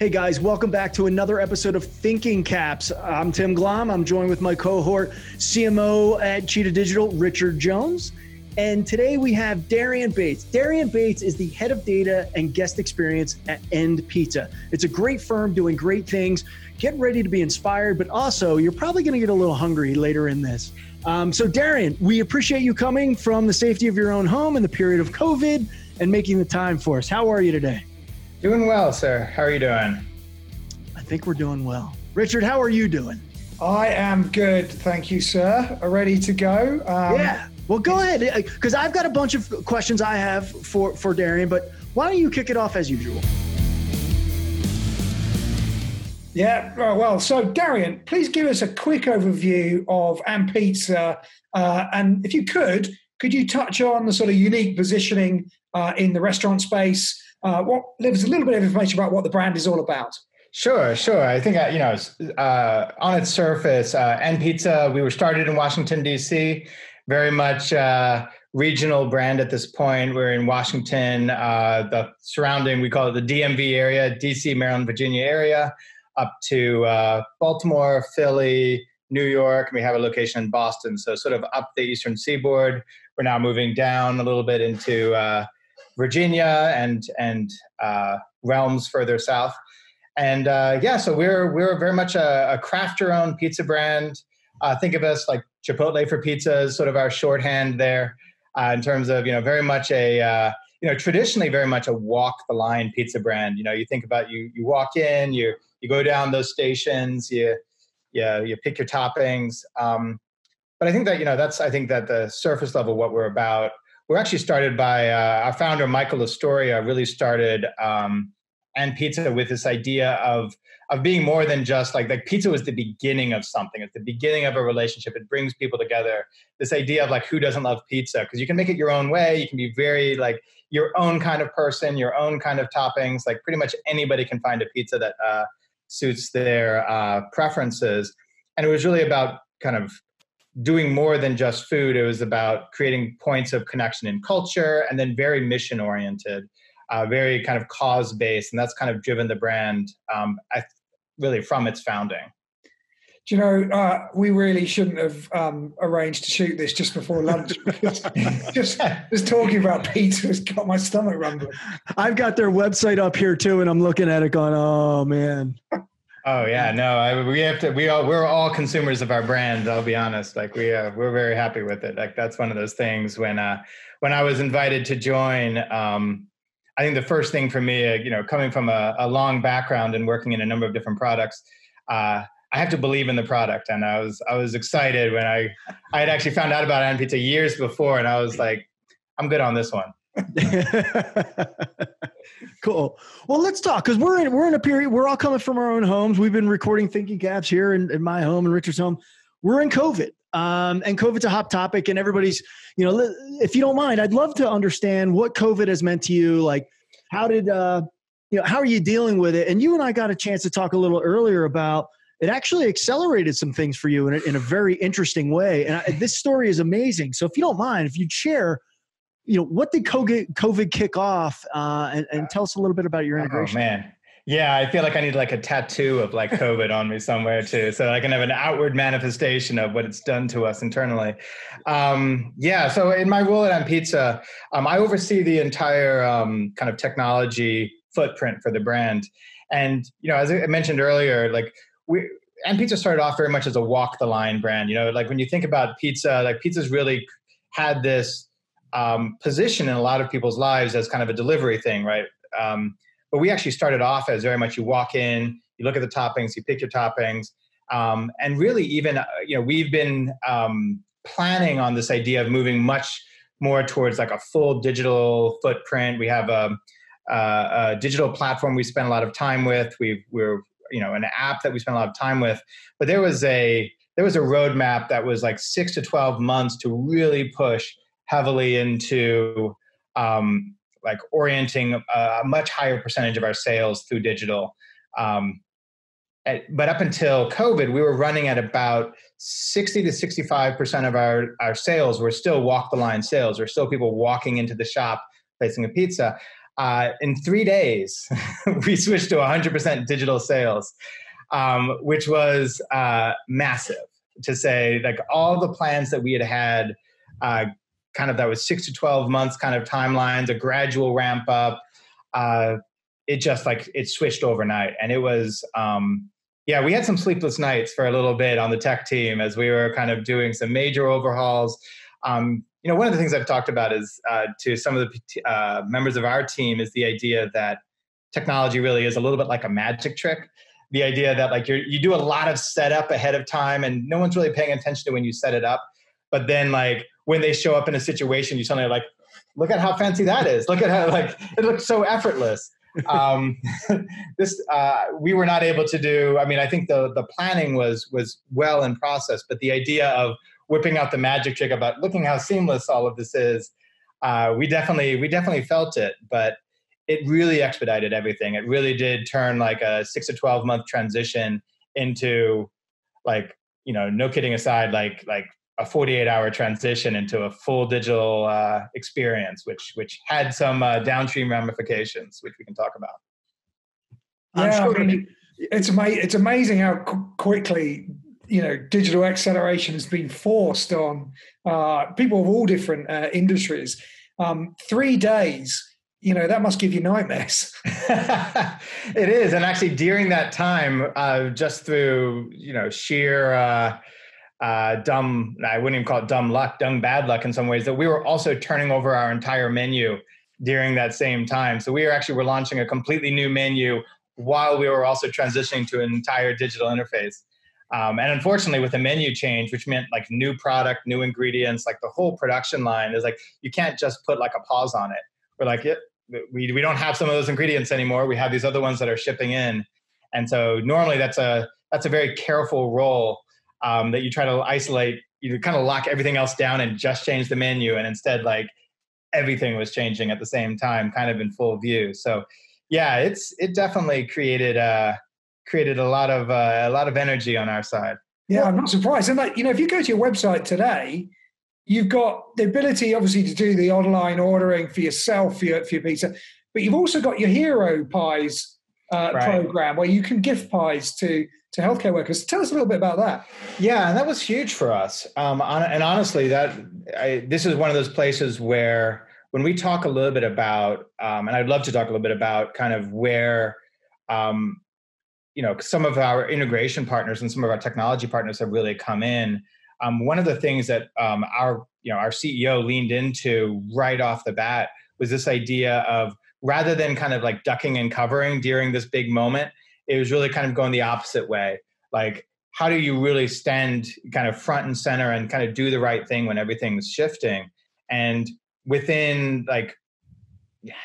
Hey guys, welcome back to another episode of Thinking Caps. I'm Tim Glomb. I'm joined with my cohort, CMO at Cheetah Digital, Richard Jones. And today we have Darian Bates. Darian Bates is the head of data and guest experience at &pizza. It's a great firm doing great things. Get ready to be inspired, but also you're probably going to get a little hungry later in this. Um, so, Darian, we appreciate you coming from the safety of your own home in the period of COVID and making the time for us. How are you today? Doing well, sir. How are you doing? I think we're doing well. Richard, how are you doing? I am good, thank you, sir. Ready to go? Um, yeah. Well, go ahead, because I've got a bunch of questions I have for for Darian. But why don't you kick it off as usual? Yeah, well, so Darian, please give us a quick overview of &pizza, uh, and if you could, could you touch on the sort of unique positioning uh, in the restaurant space uh, what give us a little bit of information about what the brand is all about. Sure, sure. I think uh, you know, uh, on its surface, uh, &pizza. We were started in Washington D.C. Very much uh, regional brand at this point. We're in Washington, uh, the surrounding. We call it the DMV area, D.C., Maryland, Virginia area, up to uh, Baltimore, Philly, New York. We have a location in Boston. So sort of up the eastern seaboard. We're now moving down a little bit into Virginia and and uh, realms further south. And uh, yeah, so we're we're very much a, a craft your own pizza brand. Uh, think of us like Chipotle for pizza is sort of our shorthand there uh, in terms of you know very much a uh, you know traditionally very much a walk the line pizza brand. You know you think about you you walk in you you go down those stations you you, you pick your toppings. Um, but I think that you know that's I think that the surface level what we're about we're actually started by uh, our founder Michael Lastoria. Really started um, &pizza with this idea of of being more than just like like pizza was the beginning of something. It's the beginning of a relationship. It brings people together. This idea of like who doesn't love pizza because you can make it your own way. You can be very like your own kind of person, your own kind of toppings. Like pretty much anybody can find a pizza that uh, suits their uh, preferences. And it was really about kind of doing more than just food. It was about creating points of connection in culture and then very mission oriented, uh, very kind of cause based. And that's kind of driven the brand um, really from its founding. Do you know, uh, we really shouldn't have um, arranged to shoot this just before lunch because just, just talking about pizza has got my stomach rumbling. I've got their website up here too, and I'm looking at it going, oh man. Oh yeah, no, I, we have to. We all we're all consumers of our brand. I'll be honest. Like we uh, we're very happy with it. Like that's one of those things. When uh, when I was invited to join, um, I think the first thing for me, uh, you know, coming from a, a, long background and working in a number of different products, uh, I have to believe in the product. And I was I was excited when I I had actually found out about End years before, and I was like, I'm good on this one. cool. Well, let's talk because we're in we're in a period. We're all coming from our own homes. We've been recording Thinking Caps here in, in my home and Richard's home. We're in COVID, um, and COVID's a hot topic, and everybody's you know, if you don't mind, I'd love to understand what COVID has meant to you. Like, how did uh, you know how are you dealing with it? And you and I got a chance to talk a little earlier about it. Actually, accelerated some things for you in a, in a very interesting way, and I, this story is amazing. So, if you don't mind, if you'd share you know, what did COVID COVID kick off? Uh, and, and, tell us a little bit about your oh, integration. Oh man, yeah, I feel like I need like a tattoo of like COVID on me somewhere too, so I can have an outward manifestation of what it's done to us internally. Um, yeah, so in my role at &pizza, um, I oversee the entire um, kind of technology footprint for the brand, and you know, as I mentioned earlier, like we. &pizza started off very much as a walk the line brand. You know, like when you think about pizza, like pizza's really had this um, position in a lot of people's lives as kind of a delivery thing, right? Um, but we actually started off as very much you walk in, you look at the toppings, you pick your toppings, um, and really even uh, you know we've been um, planning on this idea of moving much more towards like a full digital footprint. We have a, a, a digital platform we spend a lot of time with. we we're you know an app that we spend a lot of time with, but there was a there was a roadmap that was like six to twelve months to really push heavily into um, like orienting a much higher percentage of our sales through digital. Um, at, but up until COVID, we were running at about 60 to 65% of our, our sales were still walk the line sales, or still people walking into the shop, placing a pizza. uh, in three days, we switched to 100% digital sales, um, which was uh, massive to say like all the plans that we had had uh, kind of that was six to 12 months kind of timelines, a gradual ramp up. Uh, it just like it switched overnight. And it was, um, yeah, we had some sleepless nights for a little bit on the tech team as we were kind of doing some major overhauls. Um, you know, one of the things I've talked about is uh, to some of the uh, members of our team is the idea that technology really is a little bit like a magic trick. The idea that like you you do a lot of setup ahead of time and no one's really paying attention to when you set it up, but then like when they show up in a situation, you suddenly like, look at how fancy that is. Look at how like it looks so effortless. um, this uh, we were not able to do. I mean, I think the the planning was was well in process, but the idea of whipping out the magic trick about looking how seamless all of this is. Uh, we definitely we definitely felt it, but it really expedited everything. It really did turn like a six to twelve month transition into like you know no kidding aside like like a 48 hour transition into a full digital uh, experience which which had some uh, downstream ramifications which we can talk about yeah sure. I mean, it's amazing it's amazing how qu- quickly you know digital acceleration has been forced on uh, people of all different uh, industries. Um, three days, you know, that must give you nightmares. it is, and actually during that time, uh, just through you know sheer uh, uh, dumb, I wouldn't even call it dumb luck, dumb bad luck in some ways, that we were also turning over our entire menu during that same time. So we were actually were launching a completely new menu while we were also transitioning to an entire digital interface. Um, and unfortunately, with a menu change, which meant like new product, new ingredients, like the whole production line is like you can't just put like a pause on it. We're like, yeah, we we don't have some of those ingredients anymore. We have these other ones that are shipping in, and so normally that's a that's a very careful role um, that you try to isolate. You kind of lock everything else down and just change the menu, and instead like everything was changing at the same time, kind of in full view. So yeah, it's it definitely created a created a lot of uh, a lot of energy on our side. Yeah, I'm not surprised. And like you know, if you go to your website today, you've got the ability, obviously, to do the online ordering for yourself for your, for your pizza, but you've also got your Hero Pies uh, right. program where you can gift pies to to healthcare workers. Tell us a little bit about that. Yeah, and that was huge for us. Um, and honestly, that I, this is one of those places where when we talk a little bit about, um, and I'd love to talk a little bit about kind of where um, you know some of our integration partners and some of our technology partners have really come in um, one of the things that um, our you know our ceo leaned into right off the bat was this idea of rather than kind of like ducking and covering during this big moment it was really kind of going the opposite way like how do you really stand kind of front and center and kind of do the right thing when everything's shifting and within like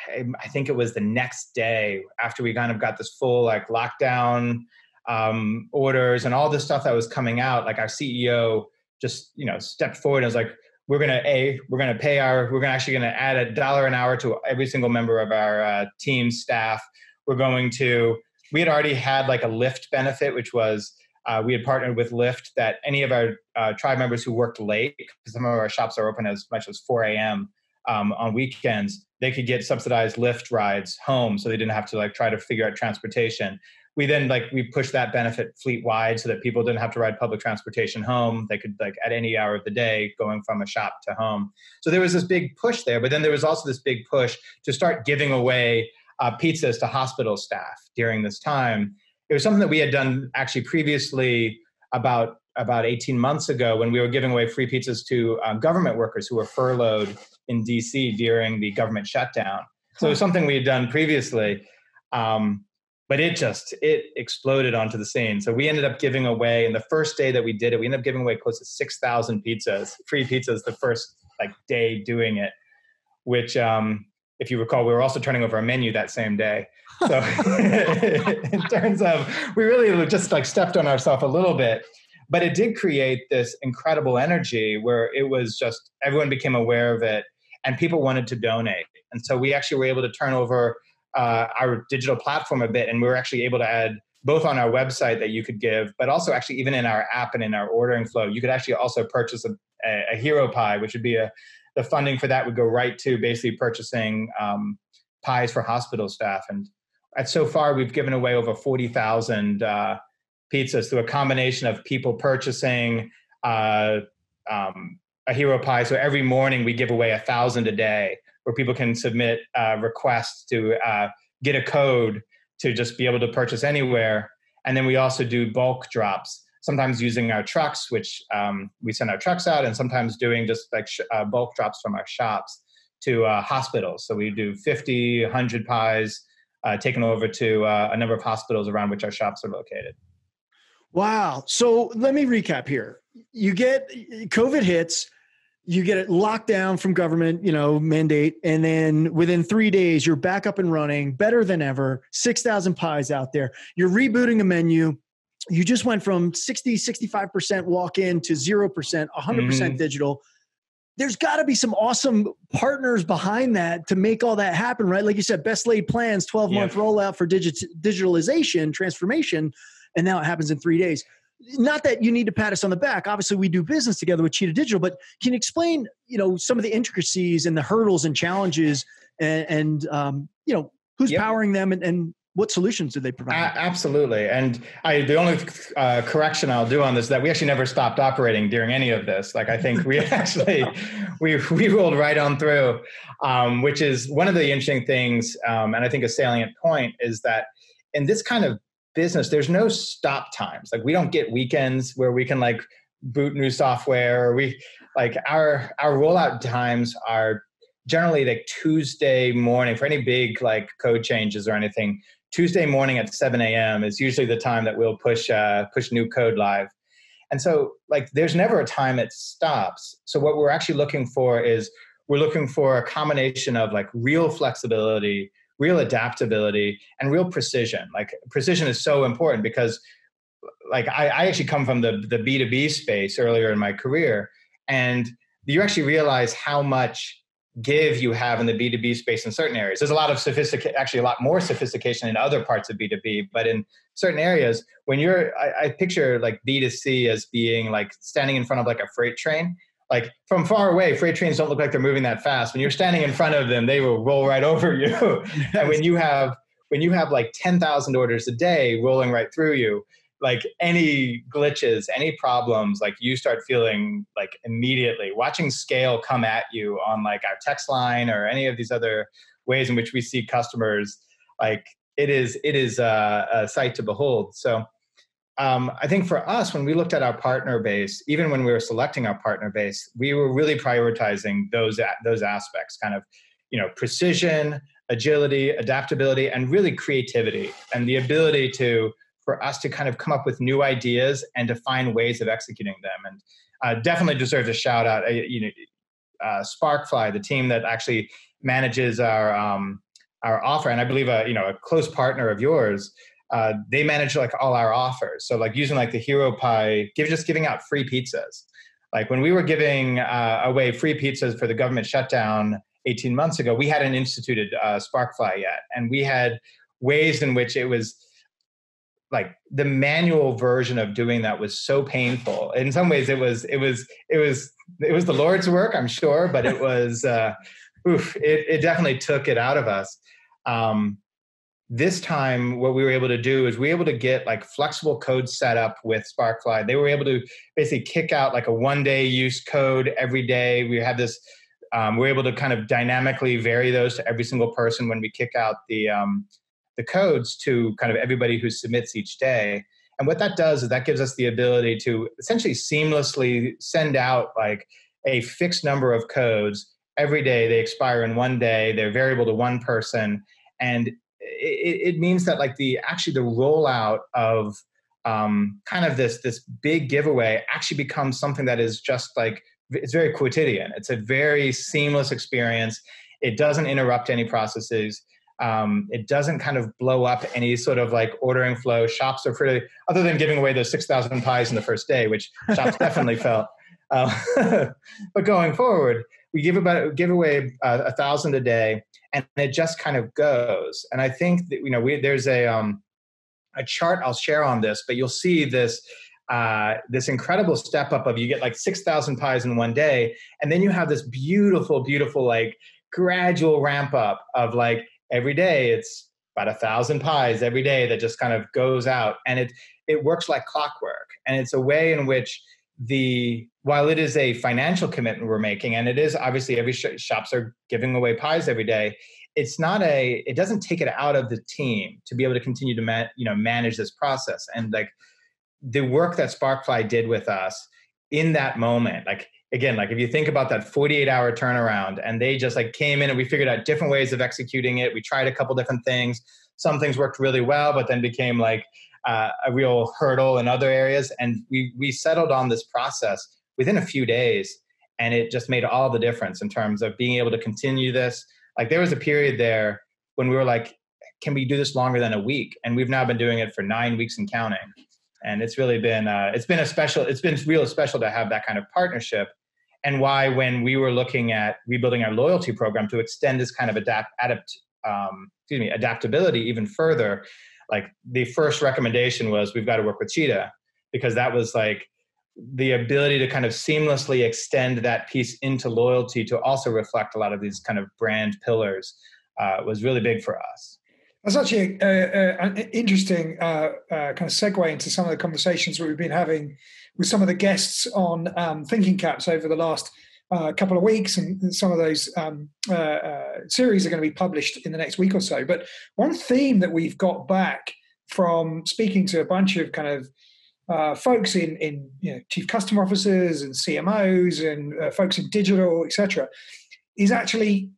I think it was the next day after we kind of got this full like lockdown um, orders and all this stuff that was coming out. Like our CEO just you know stepped forward and was like, "We're gonna a we're gonna pay our we're actually gonna add a dollar an hour to every single member of our uh, team staff. We're going to we had already had like a Lyft benefit, which was." Uh, we had partnered with Lyft that any of our uh, tribe members who worked late, because some of our shops are open as much as 4 a.m. Um, on weekends, they could get subsidized Lyft rides home so they didn't have to like try to figure out transportation we then like we pushed that benefit fleet wide so that people didn't have to ride public transportation home. They could like at any hour of the day going from a shop to home. So there was this big push there but then there was also this big push to start giving away uh, pizzas to hospital staff during this time. It was something that we had done actually previously about about 18 months ago when we were giving away free pizzas to um, government workers who were furloughed in DC during the government shutdown. So it was something we had done previously, um, but it just it exploded onto the scene. So we ended up giving away, and the first day that we did it, we ended up giving away close to six thousand pizzas, free pizzas, the first like day doing it. Which, um, if you recall, we were also turning over a menu that same day. So in terms of, we really just like stepped on ourselves a little bit but it did create this incredible energy where it was just everyone became aware of it and people wanted to donate. And so we actually were able to turn over uh, our digital platform a bit, and we were actually able to add both on our website that you could give, but also actually even in our app and in our ordering flow, you could actually also purchase a, a, a hero pie, which would be a the funding for that would go right to basically purchasing um, pies for hospital staff. And at so far, we've given away over 40,000 uh, pizzas through a combination of people purchasing uh, um, a hero pie. So every morning we give away a thousand a day where people can submit uh, requests to uh, get a code to just be able to purchase anywhere. And then we also do bulk drops, sometimes using our trucks, which um, we send our trucks out, and sometimes doing just like sh- uh, bulk drops from our shops to uh, hospitals. So we do 50, 100 pies uh, taken over to a number of hospitals around which our shops are located. Wow. So let me recap here. You get COVID hits, you get it locked down from government, you know, mandate, and then within three days, you're back up and running, better than ever. 6,000 pies out there. You're rebooting a menu. You just went from 60, 65% walk in to 0%, 100% mm hmm digital there's got to be some awesome partners behind that to make all that happen, right? Like you said, best laid plans, 12 month yeah. rollout for digit- digitalization, transformation, and now it happens in three days. Not that you need to pat us on the back. Obviously, we do business together with Cheetah Digital, but can you explain, you know, some of the intricacies and the hurdles and challenges, and, and um, you know, who's yep. powering them, and, and what solutions do they provide? A- absolutely. And I, the only uh, correction I'll do on this is that we actually never stopped operating during any of this. Like I think we actually we we rolled right on through, um, which is one of the interesting things. Um, and I think a salient point is that in this kind of business, there's no stop times. Like we don't get weekends where we can like boot new software. we like our our rollout times are generally like Tuesday morning for any big like code changes or anything Tuesday morning at 7 a.m. is usually the time that we'll push uh, push new code live. And so like there's never a time it stops. So what we're actually looking for is we're looking for a combination of like real flexibility, real adaptability, and real precision. Like precision is so important because like I, I actually come from the the B2B space earlier in my career. And you actually realize how much give you have in the B2B space in certain areas. There's a lot of sophistication, actually a lot more sophistication in other parts of B2B, but in certain areas, when you're, I, I, picture like B2C as being like standing in front of like a freight train. Like from far away, freight trains don't look like they're moving that fast. When you're standing in front of them, they will roll right over you. And when you have, when you have like 10,000 orders a day rolling right through you, like any glitches, any problems, like you start feeling like immediately watching scale come at you on like our text line or any of these other ways in which we see customers, like it is it is a, a sight to behold. So um, I think for us, when we looked at our partner base, even when we were selecting our partner base, we were really prioritizing those those aspects, kind of you know precision, agility, adaptability, and really creativity, and the ability to for us to kind of come up with new ideas and to find ways of executing them. And uh, definitely deserves a shout out. Uh, you know, uh, Sparkfly, the team that actually manages our um, our offer, and I believe a you know a close partner of yours. Uh, they manage like all our offers. So like using like the Hero Pie, give just giving out free pizzas. Like when we were giving uh, away free pizzas for the government shutdown 18 months ago, we hadn't instituted uh, Sparkfly yet, and we had ways in which it was like the manual version of doing that was so painful in some ways it was it was it was it was the lord's work i'm sure but it was uh oof, it, it definitely took it out of us um this time what we were able to do is we were able to get like flexible code set up with sparkfly they were able to basically kick out like a one day use code every day we had this um, we're able to kind of dynamically vary those to every single person when we kick out the um, the codes to kind of everybody who submits each day. And what that does is that gives us the ability to essentially seamlessly send out like a fixed number of codes every day. They expire in one day. They're variable to one person, and it, it means that like the actually the rollout of um, kind of this this big giveaway actually becomes something that is just like it's very quotidian. It's a very seamless experience. It doesn't interrupt any processes. Um, it doesn't kind of blow up any sort of like ordering flow. Shops are pretty, other than giving away those 6,000 pies in the first day, which shops definitely felt. Uh, but going forward, we give about give away uh, a thousand a day, and it just kind of goes. And I think that you know we, there's a um, a chart I'll share on this, but you'll see this uh, this incredible step up of you get like 6,000 pies in one day. And then you have this beautiful, beautiful, like gradual ramp up of like every day it's about a thousand pies every day that just kind of goes out and it it works like clockwork and it's a way in which the while it is a financial commitment we're making and it is obviously every sh- shops are giving away pies every day it's not a it doesn't take it out of the team to be able to continue to you know manage this process. And like the work that sparkfly did with us in that moment like again like if you think about that 48 hour turnaround and they just like came in and we figured out different ways of executing it we tried a couple different things some things worked really well but then became like uh, a real hurdle in other areas. And we we settled on this process within a few days, and it just made all the difference in terms of being able to continue this. Like there was a period there when we were like, can we do this longer than a week? And we've now been doing it for nine weeks and counting. And it's really been uh, it's been a special it's been real special to have that kind of partnership. And why when we were looking at rebuilding our loyalty program to extend this kind of adapt adapt um, excuse me adaptability even further like the first recommendation was we've got to work with cheetah because that was like the ability to kind of seamlessly extend that piece into loyalty to also reflect a lot of these kind of brand pillars uh, was really big for us. That's actually an interesting uh, uh, kind of segue into some of the conversations we've been having with some of the guests on um, thinking caps over the last uh, couple of weeks, and some of those um, uh, uh, series are going to be published in the next week or so. But one theme that we've got back from speaking to a bunch of kind of uh, folks in in you know, chief customer officers and CMOs and uh, folks in digital, etc., is actually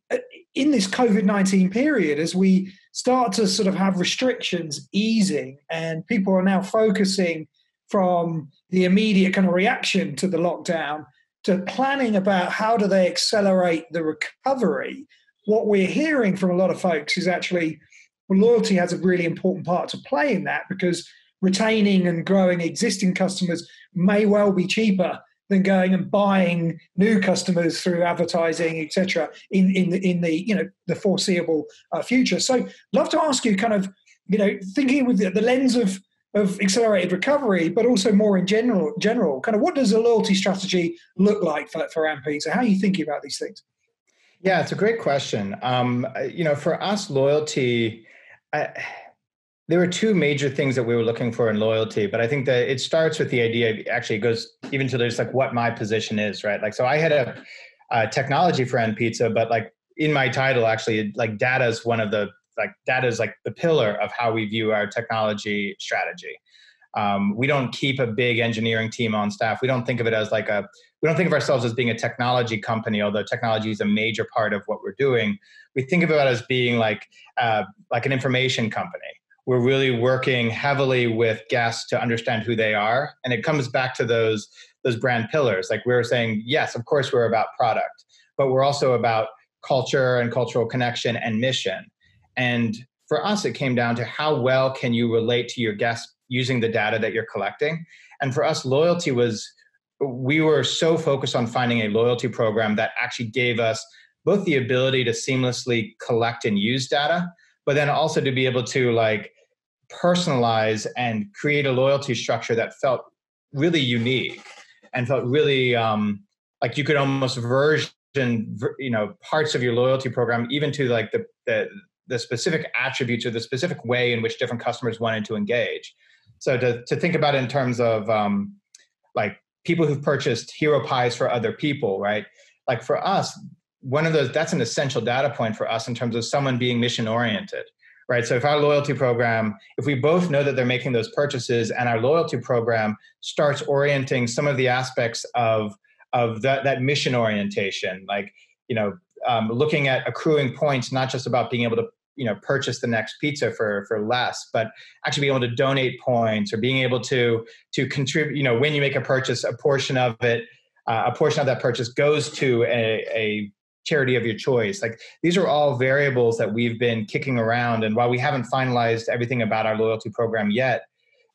in this COVID nineteen period as we start to sort of have restrictions easing and people are now focusing from the immediate kind of reaction to the lockdown to planning about how do they accelerate the recovery, what we're hearing from a lot of folks is actually well, loyalty has a really important part to play in that because retaining and growing existing customers may well be cheaper than going and buying new customers through advertising, etc. In in the in the you know the foreseeable uh, future. So, love to ask you, kind of, you know, thinking with the, the lens of of accelerated recovery, but also more in general, general, kind of what does a loyalty strategy look like for, for &pizza? How are you thinking about these things? Yeah, it's a great question. Um, you know, for us, loyalty, I, there were two major things that we were looking for in loyalty, but I think that it starts with the idea, actually it goes even to there's like what my position is, right? Like, so I had a, a technology for Pizza, but like in my title, actually, like data is one of the like that is like the pillar of how we view our technology strategy. Um, we don't keep a big engineering team on staff. We don't think of it as like a we don't think of ourselves as being a technology company, although technology is a major part of what we're doing. We think of it as being like uh, like an information company. We're really working heavily with guests to understand who they are, and it comes back to those those brand pillars. Like we were saying, yes, of course we're about product, but we're also about culture and cultural connection and mission. And for us, it came down to how well can you relate to your guests using the data that you're collecting. And for us, loyalty was, we were so focused on finding a loyalty program that actually gave us both the ability to seamlessly collect and use data, but then also to be able to like personalize and create a loyalty structure that felt really unique and felt really um, like you could almost version you know parts of your loyalty program even to like the, the the specific attributes or the specific way in which different customers wanted to engage. So to, to think about it in terms of um, like people who've purchased hero pies for other people, right? Like for us, one of those that's an essential data point for us in terms of someone being mission oriented right so if our loyalty program if we both know that they're making those purchases and our loyalty program starts orienting some of the aspects of of that, that mission orientation like you know um, looking at accruing points, not just about being able to you know purchase the next pizza for for less but actually being able to donate points or being able to to contribute you know when you make a purchase a portion of it uh, a portion of that purchase goes to a, a charity of your choice. Like these are all variables that we've been kicking around and while we haven't finalized everything about our loyalty program yet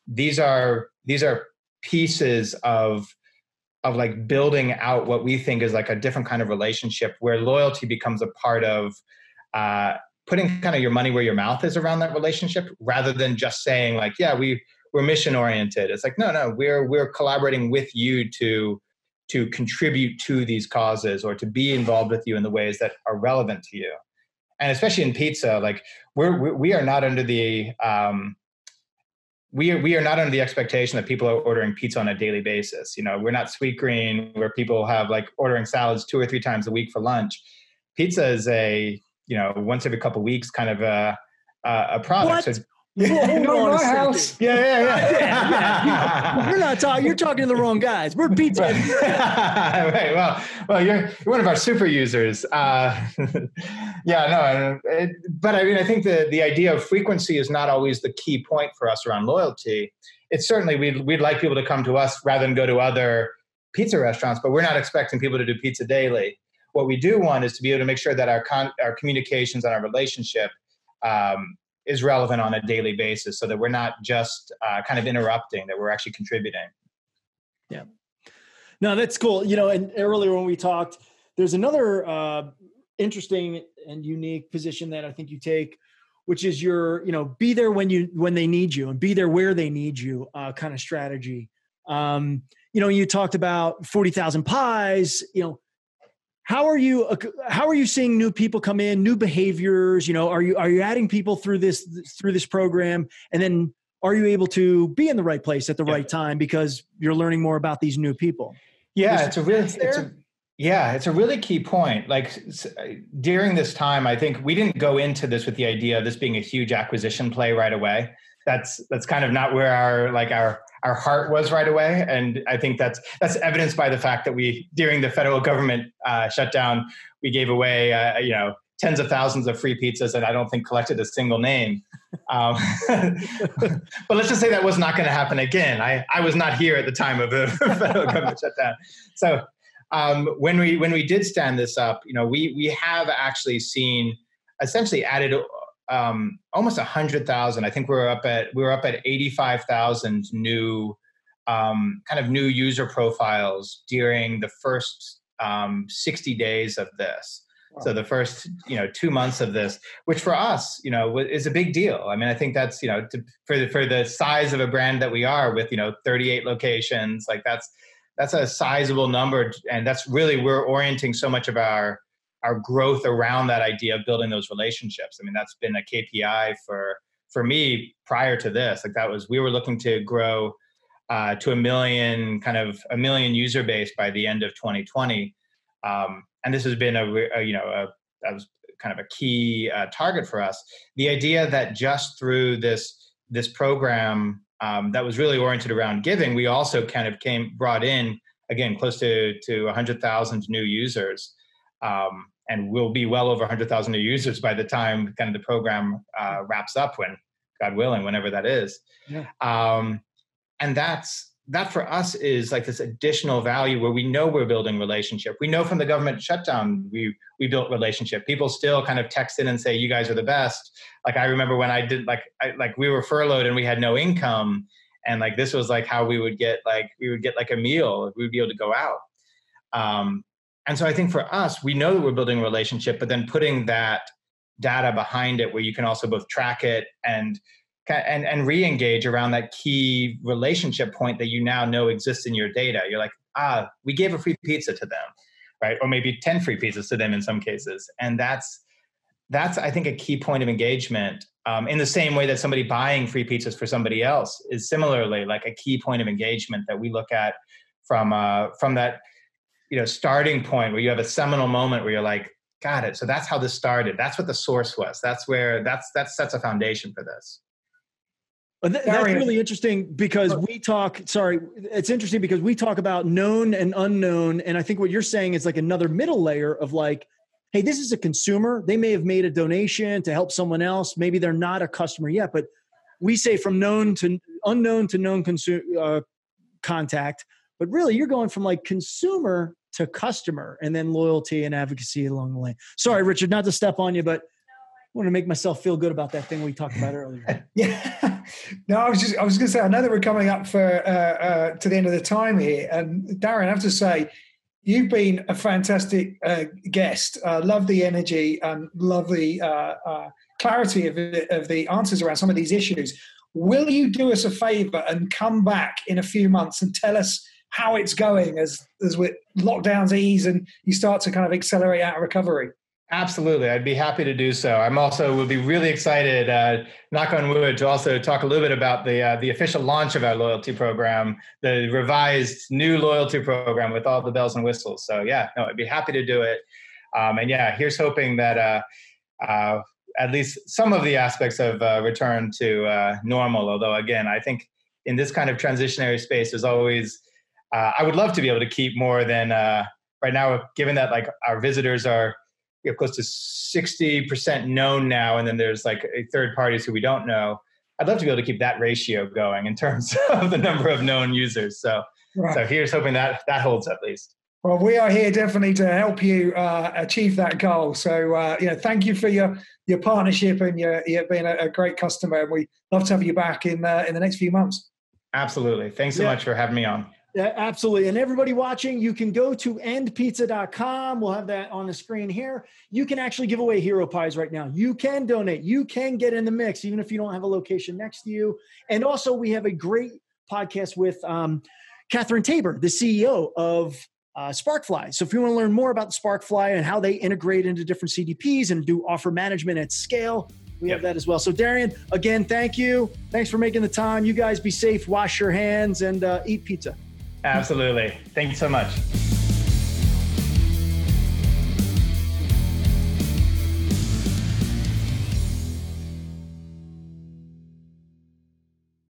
these are these are pieces of of like building out what we think is like a different kind of relationship where loyalty becomes a part of uh, putting kind of your money where your mouth is around that relationship rather than just saying like yeah we we're mission oriented. It's like no no we're we're collaborating with you to to contribute to these causes or to be involved with you in the ways that are relevant to you. And especially in pizza, like we're we are not under the um, we are, we are not under the expectation that people are ordering pizza on a daily basis. You know, we're not Sweetgreen where people have like ordering salads two or three times a week for lunch. Pizza is a you know once every couple weeks kind of a a product. What? So yeah, no, my house. Yeah, yeah, yeah. yeah, yeah. You're not talking. You're talking to the wrong guys. We're pizza. right. Well, well, you're, you're one of our super users. Uh, yeah, no. It, but I mean, I think the the idea of frequency is not always the key point for us around loyalty. It's certainly we'd we'd like people to come to us rather than go to other pizza restaurants, but we're not expecting people to do pizza daily. What we do want is to be able to make sure that our con- our communications and our relationship um, is relevant on a daily basis so that we're not just uh, kind of interrupting that we're actually contributing. Yeah. No that's cool. You know and earlier when we talked there's another uh, interesting and unique position that i think you take which is your you know be there when you when they need you and be there where they need you uh, kind of strategy. Um, you know you talked about 40000 pies you know how are you uh, how are you seeing new people come in new behaviors? You know are you are you adding people through this through this program? And then are you able to be in the right place at the yeah. right time because you're learning more about these new people? Yeah it's a really it's a, yeah it's a really key point. Like during this time i think we didn't go into this with the idea of this being a huge acquisition play right away. That's that's kind of not where our like our our heart was right away, and I think that's that's evidenced by the fact that we during the federal government uh, shutdown we gave away uh, you know tens of thousands of free pizzas and I don't think collected a single name. Um, but let's just say that was not going to happen again. I, I was not here at the time of the federal government shutdown. So um, when we when we did stand this up, you know, we we have actually seen essentially added um, almost a hundred thousand. I think we are up at we were up at eighty five thousand new um, kind of new user profiles during the first um, sixty days of this. Wow. So the first you know two months of this, which for us you know is a big deal. I mean, I think that's you know to, for the, for the size of a brand that we are with you know thirty eight locations, like that's that's a sizable number, and that's really we're orienting so much of our our growth around that idea of building those relationships. I mean, that's been a KPI for for me prior to this. Like that was we were looking to grow uh, to a million, kind of a million user base by the end of 2020, um, and this has been a, a you know a, that was kind of a key uh, target for us. The idea that just through this this program um, that was really oriented around giving, we also kind of came brought in again close to to 100,000 new users um, and we'll be well over 100,000 new users by the time kind of the program uh, wraps up when God willing, whenever that is. Yeah. Um, and that's that for us is like this additional value where we know we're building relationship. We know from the government shutdown we we built relationship. People still kind of text in and say you guys are the best. Like I remember when I did like I, like we were furloughed and we had no income and like this was like how we would get like we would get like a meal. We would be able to go out. Um, and so I think for us, we know that we're building a relationship, but then putting that data behind it where you can also both track it and and and re-engage around that key relationship point that you now know exists in your data. You're like, ah, we gave a free pizza to them, right? Or maybe 10 free pizzas to them in some cases. And that's that's I think a key point of engagement. Um, in the same way that somebody buying free pizzas for somebody else is similarly like a key point of engagement that we look at from uh, from that you know starting point where you have a seminal moment where you're like got it. So that's how this started. That's what the source was. That's where that's that sets a foundation for this. That's really interesting because we talk sorry it's interesting because we talk about known and unknown and i think what you're saying is like another middle layer of like hey this is a consumer. They may have made a donation to help someone else. Maybe they're not a customer yet but we say from known to unknown to known consumer uh, contact but really you're going from like consumer to customer and then loyalty and advocacy along the way. Sorry, Richard, not to step on you, but I want to make myself feel good about that thing we talked about earlier. yeah. No, I was just I was going to say I know that we're coming up for uh, uh, to the end of the time here, and Darren, I have to say. You've been a fantastic uh, guest. Uh, love the energy and love the uh, uh, clarity of of the answers around some of these issues. Will you do us a favor and come back in a few months and tell us how it's going as as with lockdowns ease and you start to kind of accelerate out recovery? Absolutely, I'd be happy to do so. I'm also would be really excited, uh, knock on wood, to also talk a little bit about the uh, the official launch of our loyalty program, the revised new loyalty program with all the bells and whistles. So yeah, no, I'd be happy to do it. Um, and yeah, here's hoping that uh, uh at least some of the aspects of uh, return to uh, normal. Although again, I think in this kind of transitionary space, there's always I would love to be able to keep more than right now, given that like our visitors are we have close to 60% known now, and then there's like third parties who we don't know. I'd love to be able to keep that ratio going in terms of the number of known users. So, right. so here's hoping that that holds at least. Well, we are here definitely to help you uh, achieve that goal. So, uh, you know, thank you for your your partnership and your, your being a, a, great customer. And we love to have you back in uh, in the next few months. Absolutely. Thanks so yeah. much for having me on. Yeah, absolutely. And everybody watching, you can go to andpizza.com. We'll have that on the screen here. You can actually give away hero pies right now. You can donate. You can get in the mix, even if you don't have a location next to you. And also, we have a great podcast with um, Catherine Tabor, the CEO of uh, Sparkfly. So if you want to learn more about the Sparkfly and how they integrate into different CDPs and do offer management at scale, we yep. have that as well. So Darian, again, thank you. Thanks for making the time. You guys be safe, wash your hands, and uh, eat pizza. Absolutely. Thanks so much.